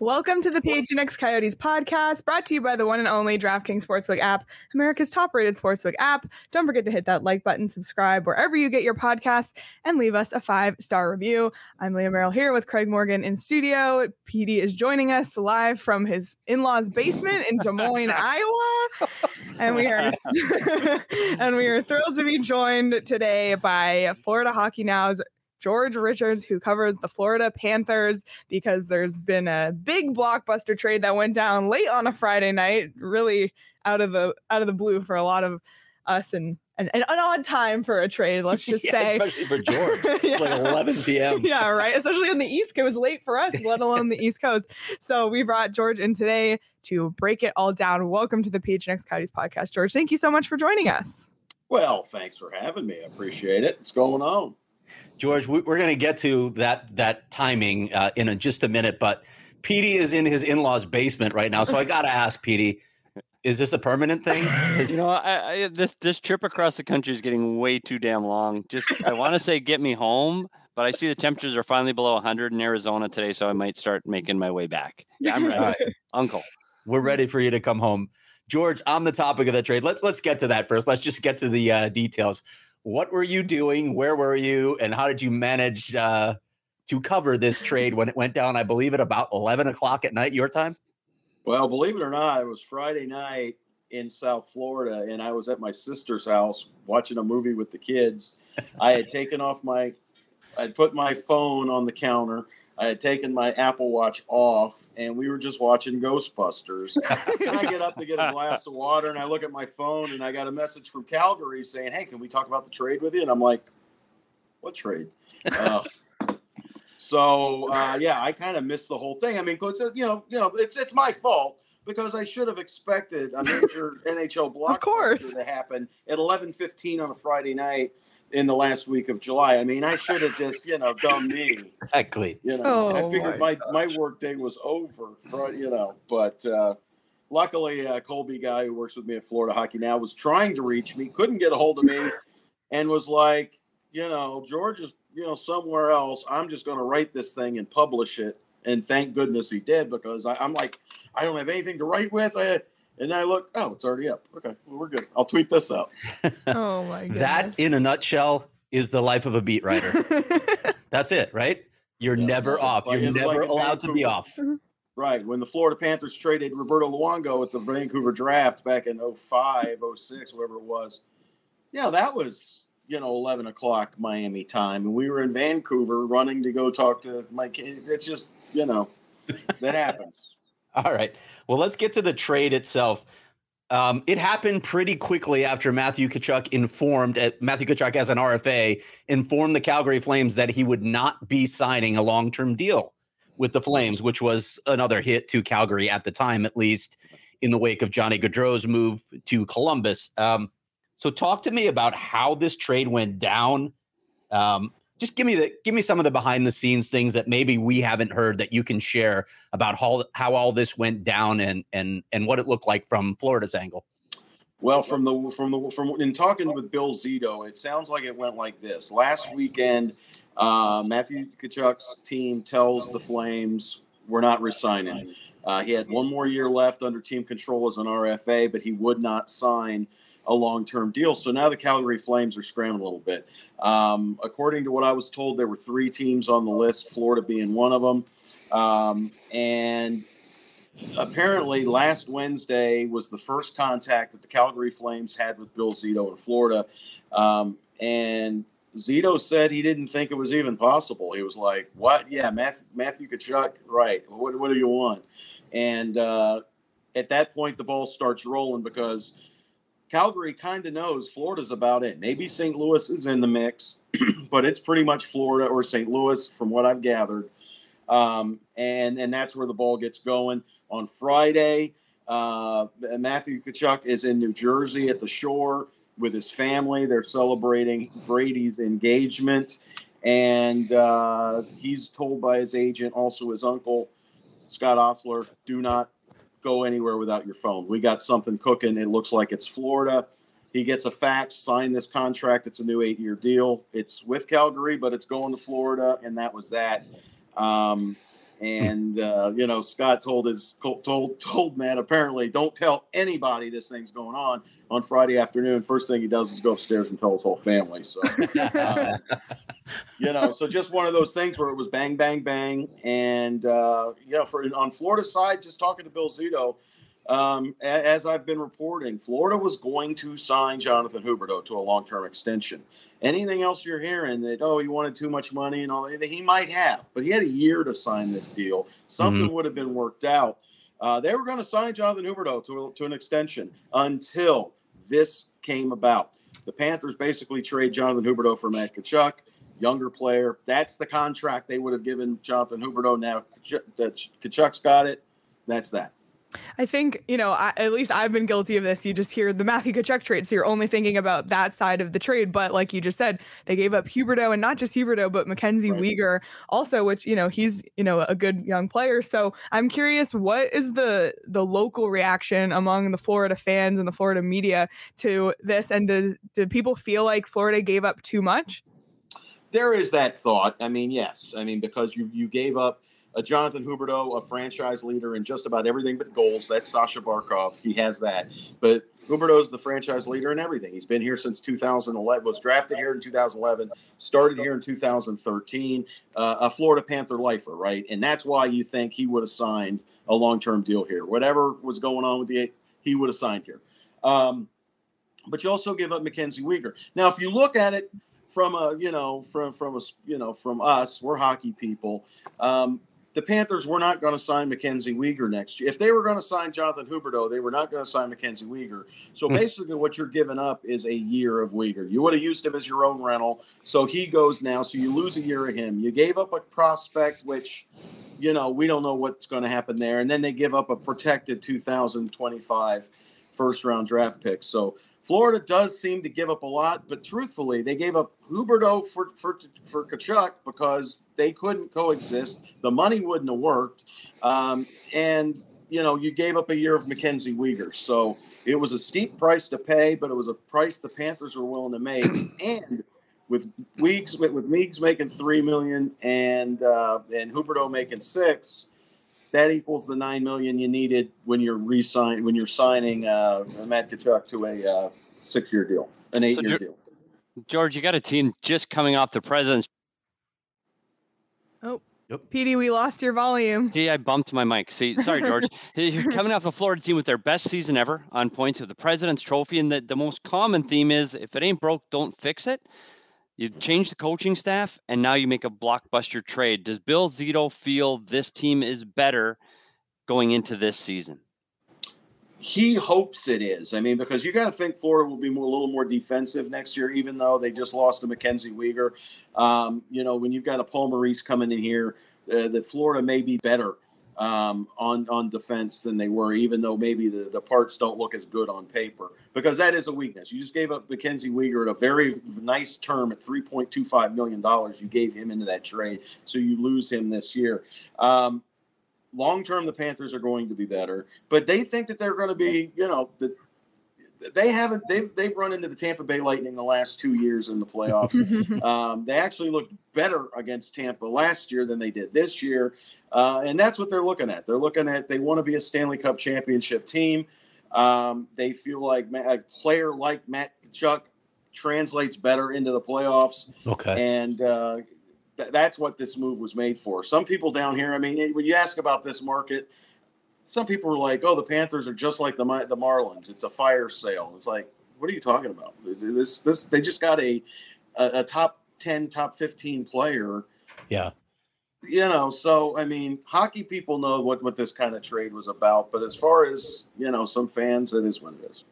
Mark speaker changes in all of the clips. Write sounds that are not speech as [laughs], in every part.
Speaker 1: Welcome to the PHNX Coyotes podcast, brought to you by the one and only DraftKings Sportsbook app, America's top-rated sportsbook app. Don't forget to hit that like button, subscribe wherever you get your podcasts, and leave us a five-star review. I'm Leah Merrill here with Craig Morgan in studio. PD is joining us live from his in-laws' basement in Des Moines, [laughs] Iowa, and we are [laughs] and we are thrilled to be joined today by Florida Hockey Now's George Richards, who covers the Florida Panthers, because there's been a big blockbuster trade that went down late on a Friday night, really out of the out of the blue for a lot of us and an, an odd time for a trade, [laughs] let's just
Speaker 2: yeah,
Speaker 1: say.
Speaker 2: especially for George, [laughs]
Speaker 1: Yeah.
Speaker 2: like 11 p.m. [laughs]
Speaker 1: yeah, right. Especially on the East Coast, it was late for us, let alone the East Coast. So we brought George in today to break it all down. Welcome to the PHNX Coyotes podcast, George. Thank you so much for joining us.
Speaker 3: Well, thanks for having me. I appreciate it. What's going on?
Speaker 2: George, we, we're going to get to that that timing uh, in a, just a minute, but Petey is in his in-laws' basement right now, so I got to [laughs] ask Petey, is this a permanent thing? Is-
Speaker 4: You know, I, I this this trip across the country is getting way too damn long. Just I want to say get me home, but I see the temperatures are finally below 100 in Arizona today, so I might start making my way back. Yeah, I'm ready,
Speaker 2: All right.
Speaker 4: Uncle.
Speaker 2: we're ready for you to come home. George, on the topic of the trade, let's let's get to that first. Let's just get to the uh, details. What were you doing? Where were you? And how did you manage uh, to cover this trade when it went down? I believe at about 11 o'clock at night, your time.
Speaker 3: Well, believe it or not, it was Friday night in South Florida, and I was at my sister's house watching a movie with the kids. I had taken off my, I'd put my phone on the counter. I had taken my Apple Watch off, and we were just watching Ghostbusters. [laughs] and I get up to get a glass of water, and I look at my phone, and I got a message from Calgary saying, "Hey, can we talk about the trade with you?" And I'm like, "What trade?" Uh, [laughs] so uh, yeah, I kind of missed the whole thing. I mean, because you know, you know, it's it's my fault because I should have expected a major [laughs] NHL blockbuster
Speaker 1: course.
Speaker 3: to happen at 11:15 on a Friday night in the last week of July. I mean, I should have just you know done [laughs] me.
Speaker 2: Exactly.
Speaker 3: You know, I
Speaker 1: Oh,
Speaker 3: figured
Speaker 1: my
Speaker 3: my my work day was over. For, you know, but uh, luckily, uh, Colby guy who works with me at Florida Hockey now was trying to reach me, couldn't get a hold of me, and was like, you know, George is you know somewhere else. I'm just going to write this thing and publish it. And thank goodness he did because I, I'm like, I don't have anything to write with. I, and I look, oh, it's already up. Okay, well, we're good. I'll tweet this out. [laughs]
Speaker 1: Oh my god. [laughs]
Speaker 2: That, in a nutshell, is the life of a beat writer. [laughs] That's it, right? You're
Speaker 3: Yeah,
Speaker 2: never off.
Speaker 3: like-
Speaker 2: You're never
Speaker 3: like in
Speaker 2: allowed to be off. Mm-hmm.
Speaker 3: Right. When the Florida Panthers traded Roberto Luongo at the Vancouver draft back in 05, 06, whatever it was. Yeah, that was, you know, 11 o'clock Miami time. And we were in Vancouver running to go talk to my kid. It's just, you know, that happens.
Speaker 2: All right. Well, let's get to the trade itself. Um, it happened pretty quickly after Matthew Tkachuk informed uh, Matthew Tkachuk as an RFA informed the Calgary Flames that he would not be signing a long-term deal with the Flames, which was another hit to Calgary at the time, at least in the wake of Johnny Gaudreau's move to Columbus. Um, so, talk to me about how this trade went down. Um, just give me the give me some of the behind the scenes things that maybe we haven't heard that you can share about how how all this went down and and and what it looked like from Florida's angle.
Speaker 3: Well, from the from the from in talking with Bill Zito, it sounds like it went like this. Last weekend, uh, Matthew Tkachuk's team tells the Flames, "We're not resigning." Uh, he had one more year left under team control as an RFA, but he would not sign a long term deal. So now the Calgary Flames are scrambling a little bit. Um, according to what I was told, there were three teams on the list, Florida being one of them. Um, and apparently, last Wednesday was the first contact that the Calgary Flames had with Bill Zito in Florida. Um, and Zito said he didn't think it was even possible. He was like, "What? Yeah, Matthew, Matthew Tkachuk, right? What, what do you want?" And uh, at that point, the ball starts rolling because Calgary kind of knows Florida's about it. Maybe St. Louis is in the mix, [clears throat] but it's pretty much Florida or St. Louis, from what I've gathered. Um, and and that's where the ball gets going on Friday. Uh, Matthew Tkachuk is in New Jersey at the shore with his family. They're celebrating Brady's engagement, and uh, he's told by his agent, also his uncle, Scott Osler, do not go anywhere without your phone. We got something cooking. It looks like it's Florida. He gets a fax, sign this contract. It's a new eight year deal. It's with Calgary, but it's going to Florida, and that was that. Um, and uh, you know, Scott told his told [laughs] told Matt apparently don't tell anybody this thing's going on on Friday afternoon. First thing he does is go upstairs and tell his whole family. So, uh, [laughs] you know, so just one of those things where it was bang, bang, bang, and uh, you know, for on Florida side, just talking to Bill Zito. Um, as I've been reporting, Florida was going to sign Jonathan Huberdeau to a long-term extension. Anything else you're hearing that oh he wanted too much money and all that he might have, but he had a year to sign this deal. Something mm-hmm. would have been worked out. Uh, they were going to sign Jonathan Huberdeau to, to an extension until this came about. The Panthers basically trade Jonathan Huberdeau for Matt Tkachuk, younger player. That's the contract they would have given Jonathan Huberdeau. Now Tkachuk's got it. That's that.
Speaker 1: I think, you know, I, at least I've been guilty of this. You just hear the Matthew Tkachuk trade, so you're only thinking about that side of the trade. But like you just said, they gave up Huberdeau and not just Huberdeau, but Mackenzie right. Also, which, you know, he's, you know, a good young player. So I'm curious, what is the the local reaction among the Florida fans and the Florida media to this? And do, do people feel like Florida gave up too much?
Speaker 3: There is that thought. I mean, yes. I mean, because you you gave up – a Jonathan Huberdeau, a franchise leader in just about everything but goals. That's Sasha Barkov. He has that. But is the franchise leader in everything. He's been here since 2011, was drafted here in 2011, started here in 2013, uh, a Florida Panther lifer, right? And that's why you think he would have signed a long term deal here. Whatever was going on with the, he would have signed here. Um, but you also give up Mackenzie Weegar. Now, if you look at it from a, you know, from from a, you know, from us, we're hockey people. Um, the Panthers were not going to sign Mackenzie Weegar next year. If they were going to sign Jonathan Huberdeau, they were not going to sign Mackenzie Weegar. So hmm. basically, what you're giving up is a year of Weegar. You would have used him as your own rental, so he goes now. So you lose a year of him. You gave up a prospect, which, you know, we don't know what's going to happen there, and then they give up a protected 2025 first round draft pick. So Florida does seem to give up a lot, but truthfully, they gave up Huberdeau for for for Tkachuk because they couldn't coexist. The money wouldn't have worked, um, and you know you gave up a year of Mackenzie Weegar. So it was a steep price to pay, but it was a price the Panthers were willing to make. [clears throat] and with Weeks with, with Meeks making three million and uh, and Huberdeau making six, that equals the nine million you needed when you're re-sign when you're signing uh, Matt Tkachuk to a uh, six-year deal, an eight-year so, deal.
Speaker 4: George, you got a team just coming off the president's.
Speaker 1: Oh, yep. PD, we lost your volume.
Speaker 4: See, I bumped my mic. See, sorry, George. [laughs] You're coming off the Florida team with their best season ever on points of the President's Trophy, and the, the most common theme is if it ain't broke, don't fix it. You change the coaching staff, and now you make a blockbuster trade. Does Bill Zito feel this team is better going into this season?
Speaker 3: He hopes it is. I mean, because you got to think Florida will be more, a little more defensive next year, even though they just lost to Mackenzie Weegar. Um, you know, when you've got a Paul Maurice coming in here, uh, that Florida may be better um, on on defense than they were, even though maybe the, the parts don't look as good on paper, because that is a weakness. You just gave up Mackenzie Weegar at a very nice term at three point two five million dollars. You gave him into that trade, so you lose him this year. Um, long term, the Panthers are going to be better, but they think that they're going to be, you know, the they haven't they've they've run into the Tampa Bay Lightning the last two years in the playoffs. [laughs] um, they actually looked better against Tampa last year than they did this year, uh, and that's what they're looking at. They're looking at they want to be a Stanley Cup championship team. Um, they feel like a player like Matt Tkachuk translates better into the playoffs.
Speaker 2: Okay,
Speaker 3: and uh, th- that's what this move was made for. Some people down here, I mean, when you ask about this market some people were like, "Oh, the Panthers are just like the the Marlins. It's a fire sale." It's like, what are you talking about? This this they just got a a, a top ten, top fifteen player.
Speaker 2: Yeah.
Speaker 3: You know, so I mean, hockey people know what what this kind of trade was about, but as far as you know, some fans, it is what it is.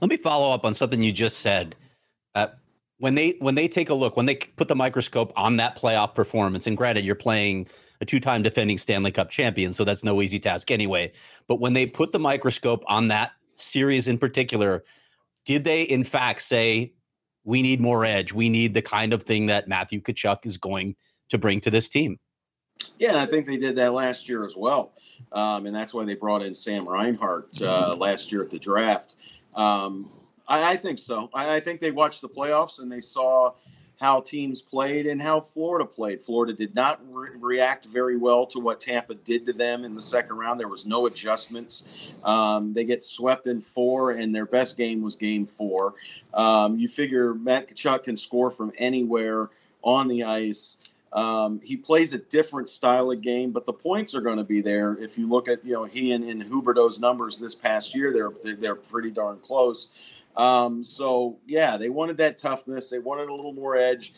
Speaker 2: Let me follow up on something you just said. Uh, when they when they take a look, when they put the microscope on that playoff performance, and granted, you're playing a two-time defending Stanley Cup champion, so that's no easy task anyway. But when they put the microscope on that series in particular, did they in fact say we need more edge? We need the kind of thing that Matthew Tkachuk is going to bring to this team.
Speaker 3: Yeah, and I think they did that last year as well, um, and that's why they brought in Sam Reinhart uh, mm-hmm. last year at the draft. Um, I, I, think so. I, I, think they watched the playoffs and they saw how teams played and how Florida played. Florida did not re- react very well to what Tampa did to them in the second round. There was no adjustments. Um, they get swept in four, and their best game was game four. Um, you figure Matt Tkachuk can score from anywhere on the ice. Um, he plays a different style of game, but the points are going to be there. If you look at you know he and, and Huberdeau's numbers this past year, they're they're, they're pretty darn close. Um, so yeah, they wanted that toughness. They wanted a little more edge.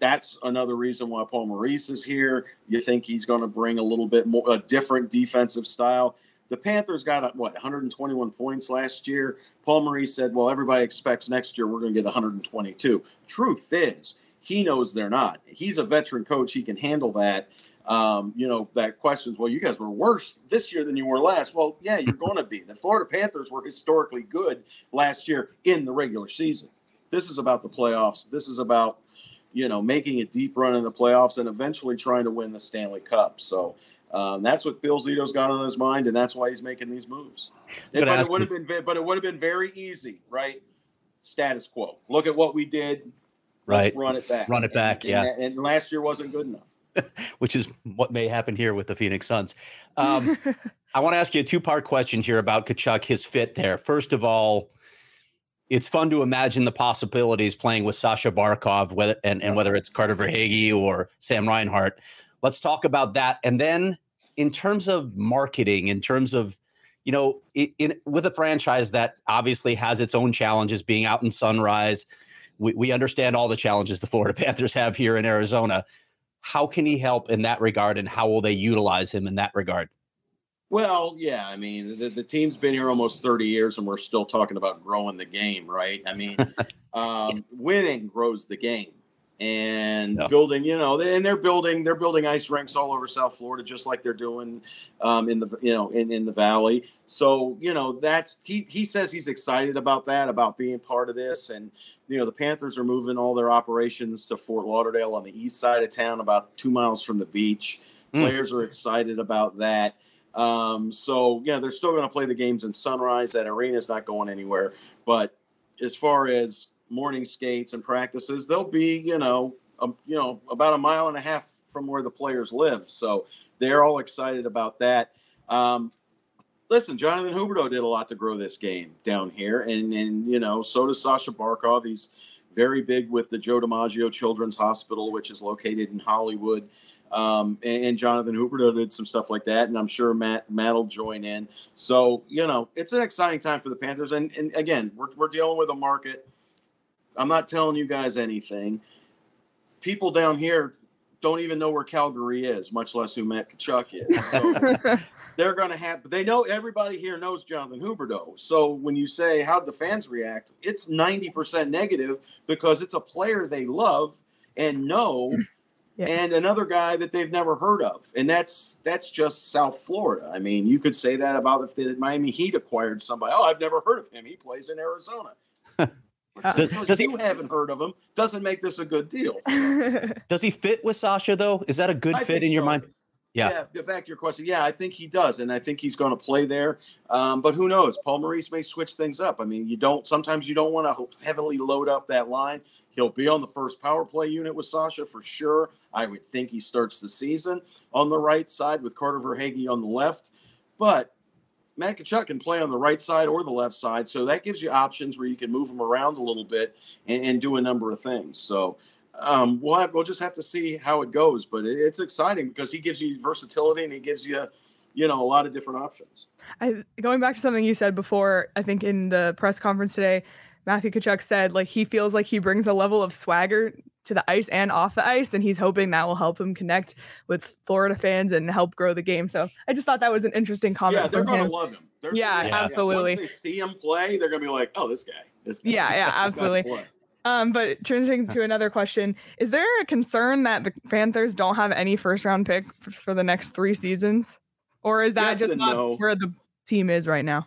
Speaker 3: That's another reason why Paul Maurice is here. You think he's going to bring a little bit more a different defensive style. The Panthers got what 121 points last year. Paul Maurice said, "Well, everybody expects next year we're going to get 122." Truth is, he knows they're not. He's a veteran coach; he can handle that um, you know, that questions, well, you guys were worse this year than you were last. Well, yeah, you're [laughs] going to be. The Florida Panthers were historically good last year in the regular season. This is about the playoffs. This is about, you know, making a deep run in the playoffs and eventually trying to win the Stanley Cup. So um, that's what Bill Zito's got on his mind, and that's why he's making these moves. but it would have been, but it would have been very easy, right? Status quo. Look at what we did.
Speaker 2: Right.
Speaker 3: run it back.
Speaker 2: Run it back.
Speaker 3: And,
Speaker 2: yeah.
Speaker 3: And, and last year wasn't good enough. [laughs]
Speaker 2: which is what may happen here with the Phoenix Suns. [laughs] Um, I want to ask you a two part question here about Tkachuk, his fit there. First of all, it's fun to imagine the possibilities playing with Sasha Barkov, whether and, and whether it's Carter Verhaeghe or Sam Reinhart. Let's talk about that. And then in terms of marketing, in terms of you know, in, in with a franchise that obviously has its own challenges, being out in Sunrise, we, we understand all the challenges the Florida [laughs] Panthers have here in Arizona how can he help in that regard and how will they utilize him in that regard?
Speaker 3: Well, yeah, I mean, the, the team's been here almost 30 years and we're still talking about growing the game, right? I mean, [laughs] um, winning grows the game and building you know and they're building they're building ice rinks all over south florida just like they're doing um, in the you know in, in the valley. So you know that's he he says he's excited about that about being part of this. And you know the panthers are moving all their operations to fort lauderdale on the east side of town about two miles from the beach. Mm. players are excited about that. Um, so yeah they're still going to play the games in sunrise. That arena is not going anywhere. But as far as morning skates and practices, they'll be, you know, um, you know, about a mile and a half from where the players live. So they're all excited about that. Um, listen, Jonathan Huberdeau did a lot to grow this game down here, and and you know, so does Sasha Barkov. He's very big with the Joe DiMaggio Children's Hospital, which is located in Hollywood. Um, and, and, Jonathan Huberdeau did some stuff like that, and I'm sure Matt Matt will join in. So you know, it's an exciting time for the Panthers. And, and again, we're, we're dealing with a market I'm not telling you guys anything. People down here don't even know where Calgary is, much less who Matt Tkachuk is. [laughs] So they're going to have. They know everybody here knows Jonathan Huberdeau. So when you say how'd the fans react, it's 90% negative because it's a player they love and know. [laughs] Yeah. and another guy that they've never heard of, and that's that's just South Florida. I mean, you could say that about if the Miami Heat acquired somebody. Oh, I've never heard of him. He plays in Arizona. Does, does you he, haven't heard of him doesn't make this a good deal. [laughs]
Speaker 2: does he fit with Sasha though? Is that a good I fit in your mind? Yeah.
Speaker 3: yeah. Back to your question. Yeah, I think he does, and I think he's going to play there. Um, but who knows? Paul Maurice may switch things up. I mean, you don't. Sometimes you don't want to heavily load up that line. He'll be on the first power play unit with Sasha for sure. I would think he starts the season on the right side with Carter Verhaeghe on the left. But Matt Tkachuk can play on the right side or the left side, so that gives you options where you can move him around a little bit and, and do a number of things. So um, we'll have, we'll just have to see how it goes, but it, it's exciting because he gives you versatility and he gives you, you know, a lot of different options.
Speaker 1: I going back to something you said before, I think in the press conference today, Matthew Tkachuk said like he feels like he brings a level of swagger to the ice and off the ice, and he's hoping that will help him connect with Florida fans and help grow the game. So I just thought that was an interesting comment.
Speaker 3: Yeah, they're
Speaker 1: going
Speaker 3: to love him. They're,
Speaker 1: yeah, yeah, absolutely.
Speaker 3: Once they see him play, they're going to be like, "Oh, this guy." This guy.
Speaker 1: Yeah, yeah, [laughs] absolutely. Um, but transitioning to another question, is there a concern that the Panthers don't have any first round pick for the next three seasons? Or is that
Speaker 3: yes
Speaker 1: just not
Speaker 3: no.
Speaker 1: where the team is right now?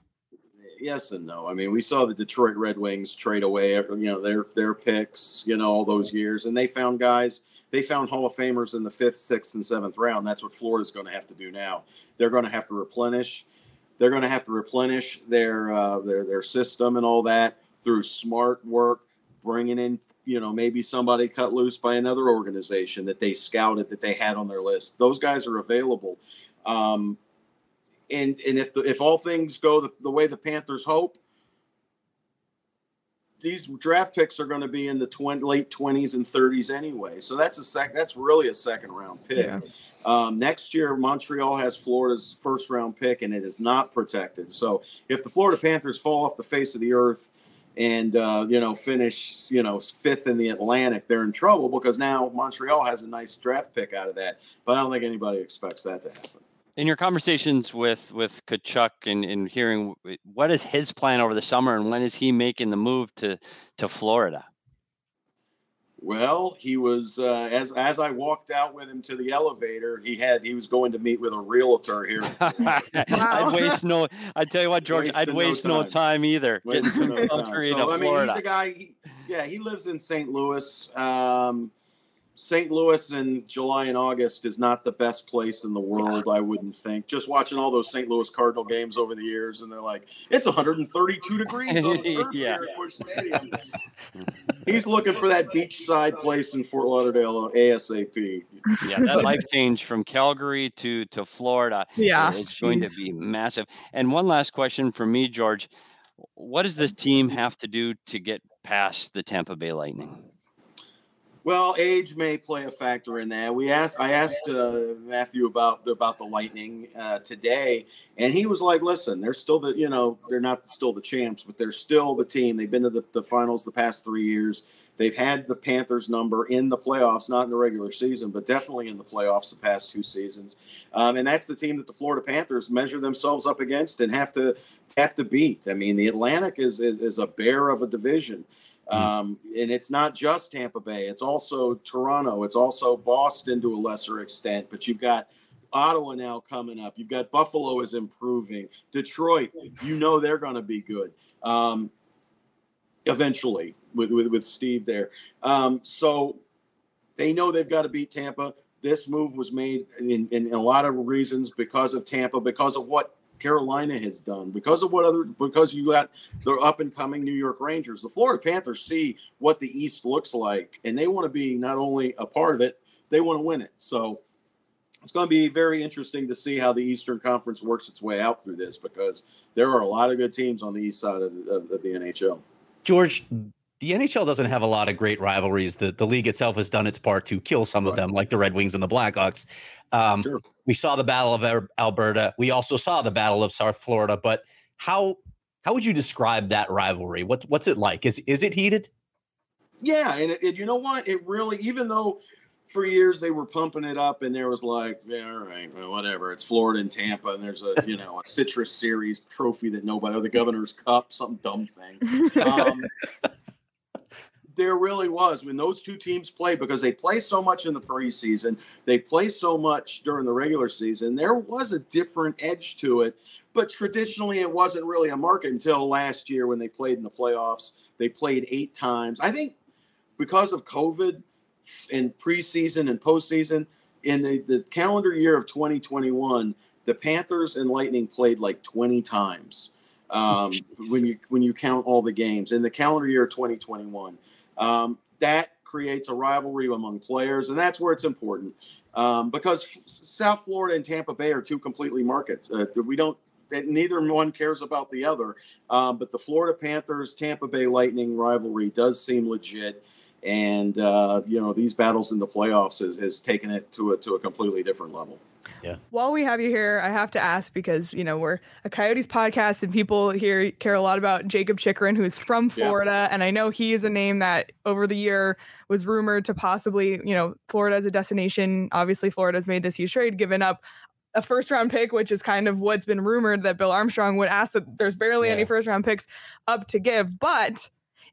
Speaker 3: Yes and no. I mean, we saw the Detroit Red Wings trade away, you know, their their picks, you know, all those years, and they found guys. They found Hall of Famers in the fifth, sixth, and seventh round. That's what Florida's going to have to do now. They're going to have to replenish. They're going to have to replenish their uh, their their system and all that through smart work, bringing in you know maybe somebody cut loose by another organization that they scouted that they had on their list. Those guys are available. Um, and and if the, if all things go the, the way the Panthers hope, these draft picks are going to be in the 20, late 20s and 30s anyway. So that's a sec that's really a second round pick. Yeah. Um, next year, Montreal has Florida's first round pick, and it is not protected. So if the Florida Panthers fall off the face of the earth and uh, you know finish you know fifth in the Atlantic, they're in trouble because now Montreal has a nice draft pick out of that. But I don't think anybody expects that to happen
Speaker 4: in your conversations with with Tkachuk and, and hearing what is his plan over the summer and when is he making the move to to Florida?
Speaker 3: Well, he was uh, as as I walked out with him to the elevator. He had he was going to meet with a realtor here. [laughs]
Speaker 4: I'd waste no. I tell you what, George, I'd waste no time, no time either.
Speaker 3: No time. So, I mean, he's a guy. He, yeah, he lives in St. Louis. Um, St. Louis in July and August is not the best place in the world, I wouldn't think. Just watching all those St. Louis Cardinal games over the years, and they're like, it's 132 degrees on the [laughs] turf yeah. here at Busch Stadium. He's looking for that beachside place in Fort Lauderdale ASAP.
Speaker 4: Yeah, that life change from Calgary to to Florida
Speaker 1: yeah,
Speaker 4: is going to be massive. And one last question for me, George. What does this mm-hmm. team have to do to get past the Tampa Bay Lightning?
Speaker 3: Well, age may play a factor in that. We asked, I asked uh, Matthew about about the Lightning uh, today, and he was like, "Listen, they're still the, you know, they're not still the champs, but they're still the team. They've been to the, the finals the past three years. They've had the Panthers number in the playoffs, not in the regular season, but definitely in the playoffs the past two seasons. Um, and that's the team that the Florida Panthers measure themselves up against and have to have to beat. I mean, the Atlantic is is, is a bear of a division." Mm-hmm. Um, and it's not just Tampa Bay, it's also Toronto, it's also Boston to a lesser extent, but you've got Ottawa now coming up. You've got Buffalo is improving. Detroit, you know they're going to be good um, eventually with, with, with Steve there. Um, so they know they've got to beat Tampa. This move was made in, in, a lot of reasons because of Tampa, because of what Carolina has done because of what other because you got the up and coming New York Rangers. The Florida Panthers see what the East looks like, and they want to be not only a part of it, they want to win it. So it's going to be very interesting to see how the Eastern Conference works its way out through this because there are a lot of good teams on the east side of of the NHL.
Speaker 2: George, the NHL doesn't have a lot of great rivalries. The the league itself has done its part to kill some of them, like the Red Wings and the Blackhawks. Um, sure. We saw the Battle of Alberta. We also saw the Battle of South Florida. But how how would you describe that rivalry? What what's it like? Is is it heated?
Speaker 3: Yeah, and, it, and you know what? It really, even though for years they were pumping it up, and there was like, yeah, all right, well, whatever. It's Florida and Tampa, and there's a you know a Citrus Series trophy that nobody, or the [laughs] Governor's Cup, some dumb thing. [laughs] Um, there really was when those two teams play because they play so much in the preseason, they play so much during the regular season. There was a different edge to it, but traditionally it wasn't really a market until last year when they played in the playoffs. They played eight times. I think because of COVID in preseason and postseason, in the, the calendar year of 2021, the Panthers and Lightning played like 20 times. Um, when you when you count all the games in the calendar year of 2021, um, that creates a rivalry among players, and that's where it's important um, because South Florida and Tampa Bay are two completely markets. Uh, we don't neither one cares about the other. Um, but the Florida Panthers Tampa Bay Lightning rivalry does seem legit, and uh, you know these battles in the playoffs has, has taken it to a to a completely different level.
Speaker 1: Yeah. While we have you here, I have to ask because you know we're a Coyotes podcast and people here care a lot about Jakob Chychrun, who's from Florida, yeah. and I know he is a name that over the year was rumored to possibly, you know, Florida as a destination. Obviously, Florida's made this huge trade, given up a first round pick, which is kind of what's been rumored that Bill Armstrong would ask that there's barely yeah. any first round picks up to give. But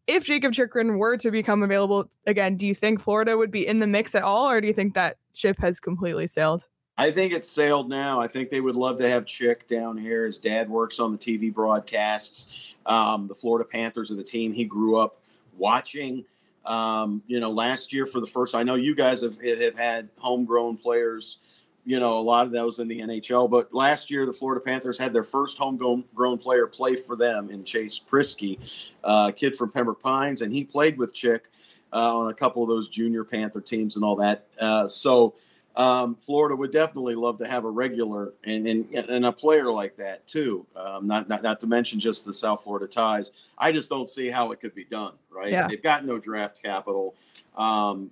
Speaker 1: if Jakob Chychrun were to become available again, do you think Florida would be in the mix at all, or do you think that ship has completely sailed?
Speaker 3: I think it's sailed now. I think they would love to have Chick down here. His dad works on the TV broadcasts. Um, the Florida Panthers are the team he grew up watching. Um, you know, last year for the first, I know you guys have, have had homegrown players you know, a lot of those in the NHL. But last year, the Florida Panthers had their first homegrown player play for them in Chase Priskie, uh, kid from Pembroke Pines, and he played with Chick uh, on a couple of those junior Panther teams and all that. Uh, so um, Florida would definitely love to have a regular and, and, and a player like that too. Um, not, not not to mention just the South Florida ties. I just don't see how it could be done. Right? Yeah. They've got no draft capital. Um,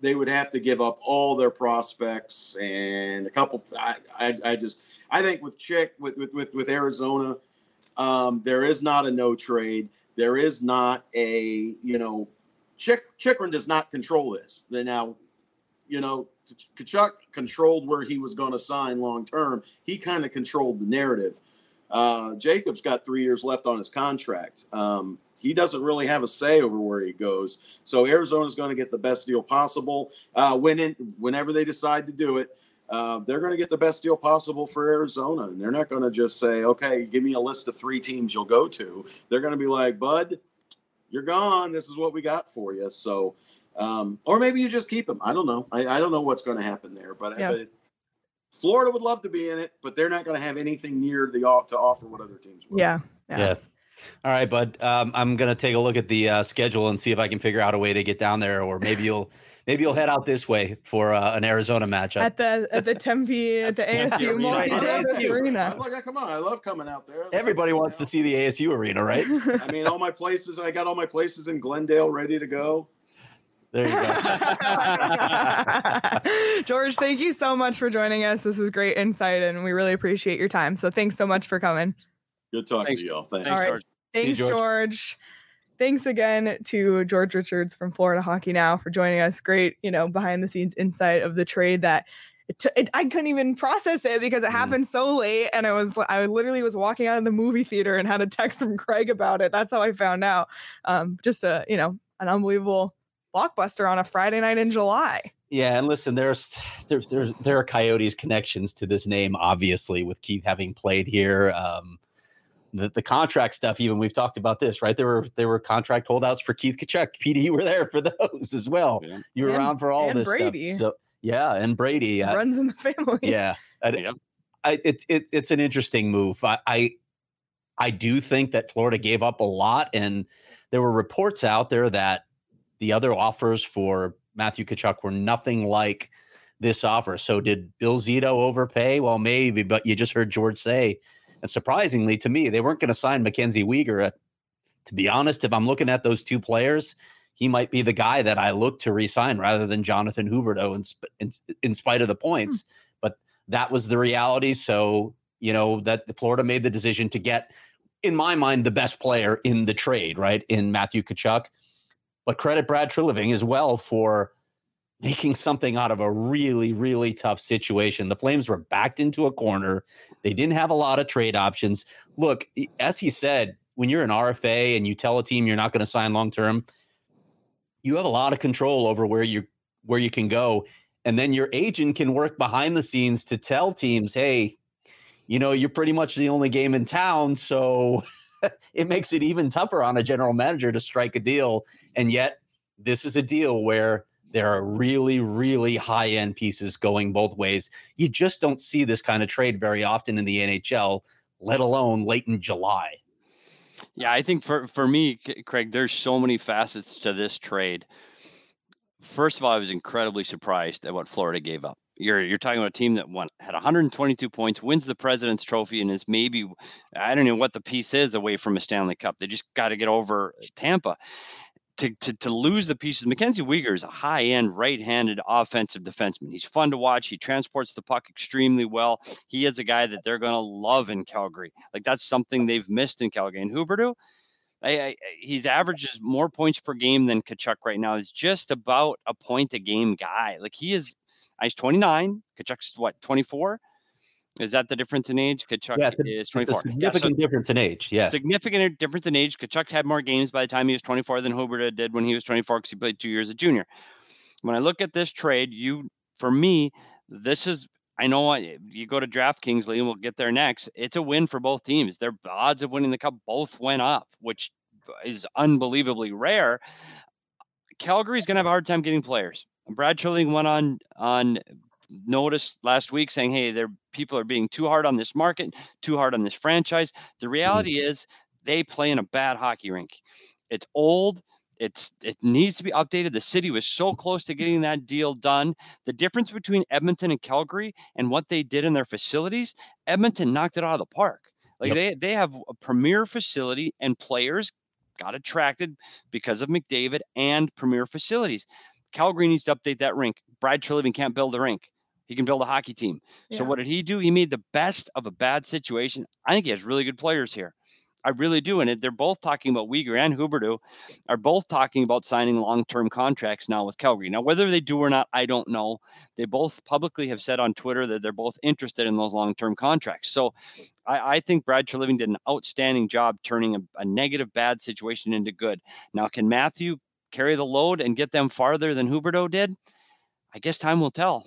Speaker 3: they would have to give up all their prospects and a couple. I, I, I just I think with Chick with with with, with Arizona, um, there is not a no trade. There is not a you know, Chick Chychrun does not control this. Then now, you know, Tkachuk controlled where he was going to sign long term. He kind of controlled the narrative. Uh, Jakob's got three years left on his contract. Um, he doesn't really have a say over where he goes. So Arizona's going to get the best deal possible. Uh, when in, whenever they decide to do it, uh, they're going to get the best deal possible for Arizona, and they're not going to just say, "Okay, give me a list of three teams you'll go to." They're going to be like, "Bud, you're gone. This is what we got for you." So, um, or maybe you just keep him. I don't know. I, I don't know what's going to happen there, but, yeah. but Florida would love to be in it, but they're not going to have anything near the off to offer what other teams
Speaker 1: will. Yeah,
Speaker 2: yeah. yeah. All right, bud. Um, I'm gonna take a look at the uh, schedule and see if I can figure out a way to get down there, or maybe you'll [laughs] maybe you'll head out this way for uh, an Arizona matchup
Speaker 1: at the at the Tempe [laughs] at the ASU multi arena.
Speaker 3: Look, come on, I love coming out there.
Speaker 2: Everybody wants to see the ASU arena, right?
Speaker 3: I mean, all my places. I got all my places in Glendale ready to go.
Speaker 2: There you
Speaker 1: go. [laughs] George, thank you so much for joining us. This is great insight, and we really appreciate your time. So thanks so much for coming.
Speaker 3: Good talking Thanks. to y'all. Thanks.
Speaker 1: All right. George. Thanks, George. George. Thanks again to George Richards from Florida Hockey Now for joining us. Great, you know, behind the scenes insight of the trade that it t- it, I couldn't even process it because it mm. happened so late, and I was I literally was walking out of the movie theater and had a text from Craig about it. That's how I found out. Um, just a you know an unbelievable blockbuster on a Friday night in July.
Speaker 2: Yeah, and listen, there's there's there's there are Coyotes connections to this name, obviously, with Keith having played here. Um, the, the contract stuff, even we've talked about this, right? There were there were contract holdouts for Keith Tkachuk. [laughs] PD, you were there for those as well. Yeah. You were and, around for all this Brady. stuff. So yeah, and Brady
Speaker 1: uh, runs in the family. [laughs]
Speaker 2: Yeah, I, I, it, it, it's an interesting move. I, I I do think that Florida gave up a lot, and there were reports out there that the other offers for Matthew Tkachuk were nothing like this offer. So did Bill Zito overpay? Well, maybe, but you just heard George say and surprisingly to me, they weren't going to sign Mackenzie Weegar. Uh, to be honest, if I'm looking at those two players, he might be the guy that I look to resign rather than Jonathan Huberdeau in, in, in spite of the points. Hmm. But that was the reality. So, you know, that Florida made the decision to get, in my mind, the best player in the trade, right? In Matthew Tkachuk. But credit Brad Treliving as well for making something out of a really, really tough situation. The Flames were backed into a corner. They didn't have a lot of trade options. Look, as he said, when you're an RFA and you tell a team you're not going to sign long term, you have a lot of control over where you where you can go. And then your agent can work behind the scenes to tell teams, hey, you know, you're pretty much the only game in town. So [laughs] it makes it even tougher on a general manager to strike a deal. And yet, this is a deal where There are really, really high end pieces going both ways. You just don't see this kind of trade very often in the NHL, let alone late in July.
Speaker 4: Yeah, I think for for me, Craig, there's so many facets to this trade. First of all, I was incredibly surprised at what Florida gave up. You're you're talking about a team that won had 122 points, wins the President's Trophy, and is maybe I don't know what the piece is away from a Stanley Cup. They just got to get over Tampa. To, to, to lose the pieces. Mackenzie Weegar is a high end right handed offensive defenseman. He's fun to watch. He transports the puck extremely well. He is a guy that they're going to love in Calgary. Like that's something they've missed in Calgary. And Huberdeau, I, I, he's averages more points per game than Tkachuk right now. He's just about a point a game guy. Like he is He's 29. Tkachuk's what 24. Is that the difference in age? Tkachuk
Speaker 2: yeah,
Speaker 4: is 24.
Speaker 2: significant yeah, so difference in age. Yeah.
Speaker 4: Significant difference in age. Tkachuk had more games by the time he was 24 than Huberdeau did when he was 24 because he played two years as junior. When I look at this trade, you for me, this is I know you go to DraftKings, Lee, and we'll get there next. It's a win for both teams. Their odds of winning the cup both went up, which is unbelievably rare. Calgary's going to have a hard time getting players. Brad Treliving went on on notice last week saying, "Hey, there people are being too hard on this market, too hard on this franchise." The mm-hmm. reality mm-hmm. is they play in a bad hockey rink. It's old. It's it needs to be updated. The city was so close to getting that deal done. The difference between Edmonton and Calgary and what they did in their facilities, Edmonton knocked it out of the park. Like yep. they they have a premier facility and players got attracted because of McDavid and premier facilities. Calgary needs to update that rink. Brad Treliving can't build a rink. He can build a hockey team. Yeah. So what did he do? He made the best of a bad situation. I think he has really good players here. I really do. And they're both talking about Weegar and Huberdeau are both talking about signing long-term contracts now with Calgary. Now, whether they do or not, I don't know. They both publicly have said on Twitter that they're both interested in those long-term contracts. So I, I think Brad Treliving did an outstanding job turning a, a negative, bad situation into good. Now, can Matthew carry the load and get them farther than Huberdeau did? I guess time will tell.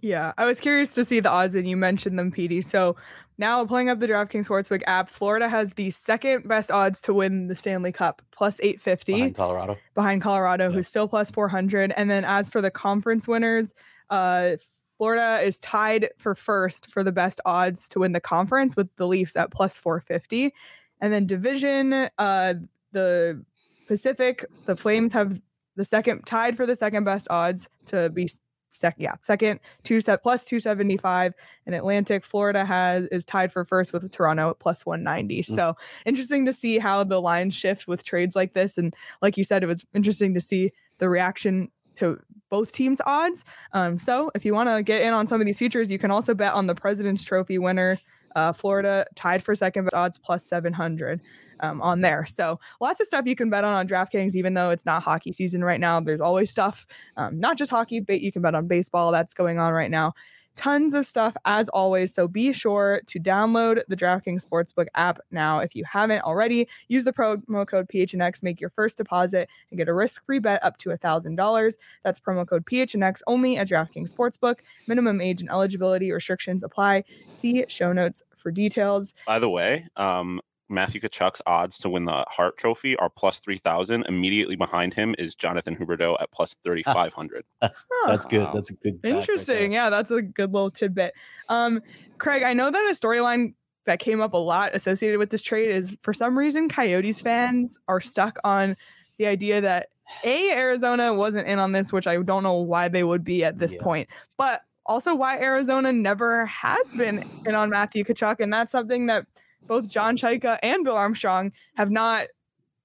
Speaker 1: Yeah, I was curious to see the odds, and you mentioned them, PD. So now pulling up the DraftKings Sportsbook app, Florida has the second best odds to win the Stanley Cup, plus 850.
Speaker 2: Behind Colorado.
Speaker 1: Behind Colorado, yeah. who's still plus 400. And then as for the conference winners, uh, Florida is tied for first for the best odds to win the conference with the Leafs at plus 450. And then division, uh, the Pacific, the Flames have the second tied for the second best odds to be second yeah second two set plus 275 and atlantic florida has is tied for first with toronto at plus 190 mm. so interesting to see how the lines shift with trades like this and like you said it was interesting to see the reaction to both teams odds um, so if you want to get in on some of these futures you can also bet on the president's trophy winner uh, florida tied for second best odds plus 700 um, on there. So lots of stuff you can bet on on DraftKings, even though it's not hockey season right now. There's always stuff, um, not just hockey, but you can bet on baseball that's going on right now. Tons of stuff as always. So be sure to download the DraftKings Sportsbook app now if you haven't already. Use the promo code PHNX, make your first deposit, and get a risk-free bet up to $1,000. That's promo code PHNX only at DraftKings Sportsbook. Minimum age and eligibility restrictions apply. See show notes for details.
Speaker 5: By the way, um, Matthew Tkachuk's odds to win the Hart Trophy are plus three thousand. Immediately behind him is Jonathan Huberdeau at plus thirty five hundred.
Speaker 2: That's that's good. That's a good.
Speaker 1: Interesting. yeah, that's a good little tidbit. Um, Craig, I know that a storyline that came up a lot associated with this trade is for some reason Coyotes fans are stuck on the idea that a Arizona wasn't in on this, which I don't know why they would be at this yeah. point, but also why Arizona never has been in on Matthew Tkachuk, and that's something that both John Chayka and Bill Armstrong have not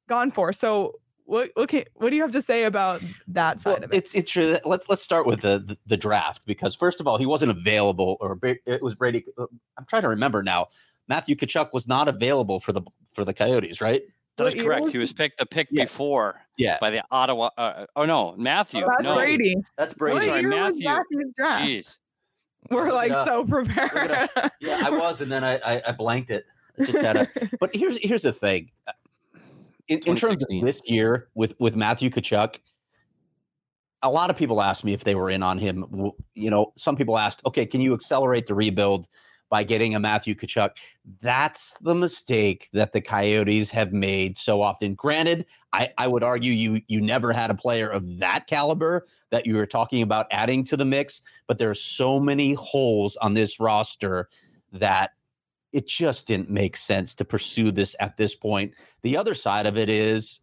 Speaker 1: gone for. So what what, can, what do you have to say about that side well, of it?
Speaker 2: It's it's true. Let's let's start with the, the, the draft because first of all, he wasn't available, or it was Brady. Uh, I'm trying to remember now. Matthew Tkachuk was not available for the for the Coyotes, right?
Speaker 4: That is correct. He was picked the pick yeah. before.
Speaker 2: Yeah.
Speaker 4: By the Ottawa. Uh, oh no, Matthew.
Speaker 1: Oh, that's
Speaker 4: no.
Speaker 1: Brady.
Speaker 2: That's Brady.
Speaker 4: Sorry, Matthew. Jeez.
Speaker 1: We're like so prepared.
Speaker 2: yeah, I was, and then I, I, I blanked it just had a. [laughs] but here's here's the thing. Uh, in, in terms of this year with with Matthew Tkachuk, a lot of people asked me if they were in on him. You know, some people asked, okay, can you accelerate the rebuild by getting a Matthew Tkachuk. That's the mistake that the Coyotes have made so often. Granted, I, I would argue you you never had a player of that caliber that you were talking about adding to the mix, but there are so many holes on this roster that it just didn't make sense to pursue this at this point. The other side of it is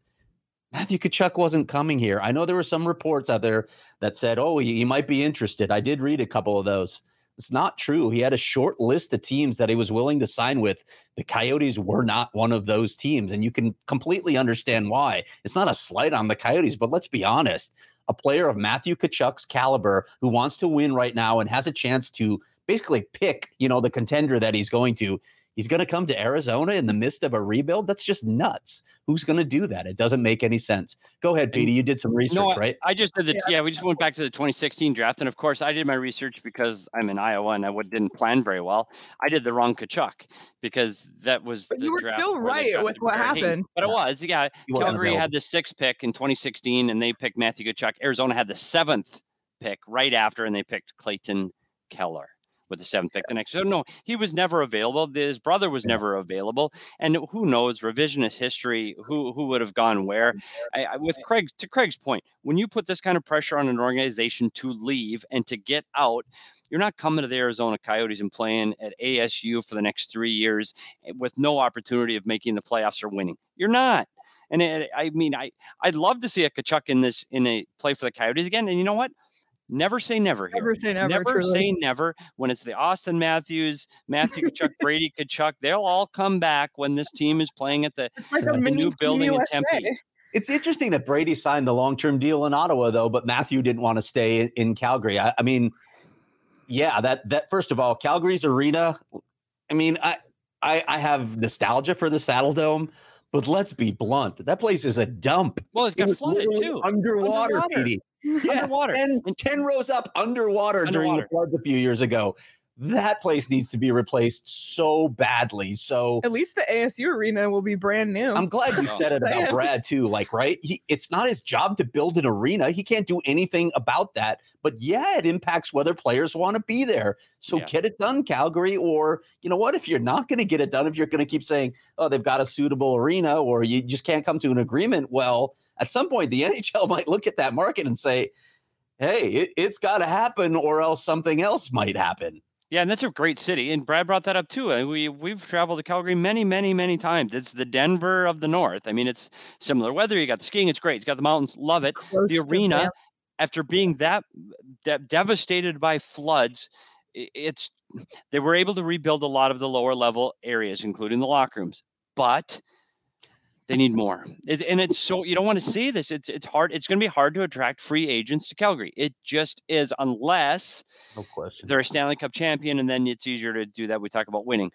Speaker 2: Matthew Tkachuk wasn't coming here. I know there were some reports out there that said, oh, he, he might be interested. I did read a couple of those. It's not true. He had a short list of teams that he was willing to sign with. The Coyotes were not one of those teams, and you can completely understand why. It's not a slight on the Coyotes, but let's be honest. A player of Matthew Tkachuk's caliber who wants to win right now and has a chance to basically pick, you know, the contender that he's going to He's going to come to Arizona in the midst of a rebuild. That's just nuts. Who's going to do that? It doesn't make any sense. Go ahead, Petey. You did some research,
Speaker 4: no,
Speaker 2: right?
Speaker 4: I just did the yeah. yeah. We just went back to the 2016 draft, and of course, I did my research because I'm in Iowa and I didn't plan very well. I did the wrong Tkachuk because that was.
Speaker 1: But you were still right with what happened.
Speaker 4: But it was, yeah. Calgary had the sixth pick in 2016, and they picked Matthew Tkachuk. Arizona had the seventh pick right after, and they picked Clayton Keller with the seventh pick the next. So no, he was never available. His brother was yeah. never available, and who knows revisionist history? Who who would have gone where? I, I, with Craig to Craig's point, when you put this kind of pressure on an organization to leave and to get out, you're not coming to the Arizona Coyotes and playing at ASU for the next three years eh, with no opportunity of making the playoffs or winning. You're not. And it, I mean, I I'd love to see a Tkachuk in this in a play for the Coyotes again. And you know what? Never say never here.
Speaker 1: Never say never.
Speaker 4: Never say never. When it's the Auston Matthews, Matthew Tkachuk, Brady Tkachuk, they'll all come back when this team is playing at the, like uh, the new building USA. in Tempe.
Speaker 2: It's interesting that Brady signed the long-term deal in Ottawa, though, but Matthew didn't want to stay in, in Calgary. I, I, mean, yeah, that that first of all, Calgary's arena. I mean, I I, I have nostalgia for the Saddledome, but let's be blunt. That place is a dump.
Speaker 4: Well, it's got it flooded too.
Speaker 2: Underwater, underwater.
Speaker 4: Yeah, underwater.
Speaker 2: 10, 10 rows up underwater, underwater during the floods a few years ago that place needs to be replaced so badly. So
Speaker 1: at least the ASU arena will be brand new.
Speaker 2: I'm glad you [laughs] said it about Brad too. Like, right? He, it's not his job to build an arena. He can't do anything about that. But yeah, it impacts whether players want to be there. So yeah. get it done, Calgary. Or you know what? If you're not going to get it done, if you're going to keep saying, "Oh, they've got a suitable arena," or you just can't come to an agreement, well, at some point the [laughs] NHL might look at that market and say. Hey, it, it's got to happen, or else something else might happen.
Speaker 4: Yeah, and that's a great city. And Brad brought that up too. Uh, we we've traveled to Calgary many, many, many times. It's the Denver of the North. I mean, it's similar weather. You got the skiing. It's great. It's got the mountains. Love it. Close the arena, after being that, that devastated by floods, it's they were able to rebuild a lot of the lower level areas, including the locker rooms. But they need more. It, and it's so you don't want to see this. It's it's hard. It's going to be hard to attract free agents to Calgary. It just is, unless
Speaker 2: no question
Speaker 4: they're a Stanley Cup champion, and then it's easier to do that. We talk about winning.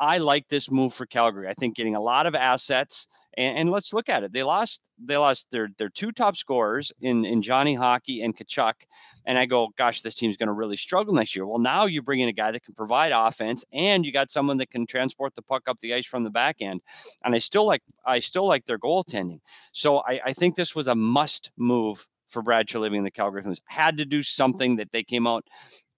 Speaker 4: I like this move for Calgary. I think getting a lot of assets and, and, let's look at it. They lost they lost their their two top scorers in in Johnny Hockey and Tkachuk. And I go, gosh, this team's going to really struggle next year. Well, now you bring in a guy that can provide offense, and you got someone that can transport the puck up the ice from the back end. And I still like I still like their goaltending. So I, I think this was a must move for Brad Treliving and the Calgary Flames. Had to do something that they came out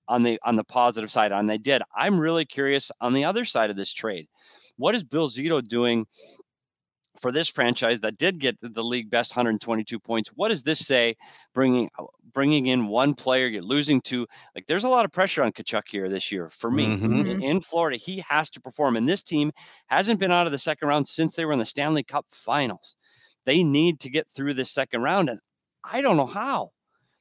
Speaker 4: on the on the positive side on. They did. I'm really curious on the other side of this trade. What is Bill Zito doing for this franchise that did get the league best 122 points. What does this say? Bringing uh, bringing in one player, you're losing two. Like there's a lot of pressure on Tkachuk here this year. For me, mm-hmm. in Florida, he has to perform, and this team hasn't been out of the second round since they were in the Stanley Cup Finals. They need to get through this second round, and I don't know how.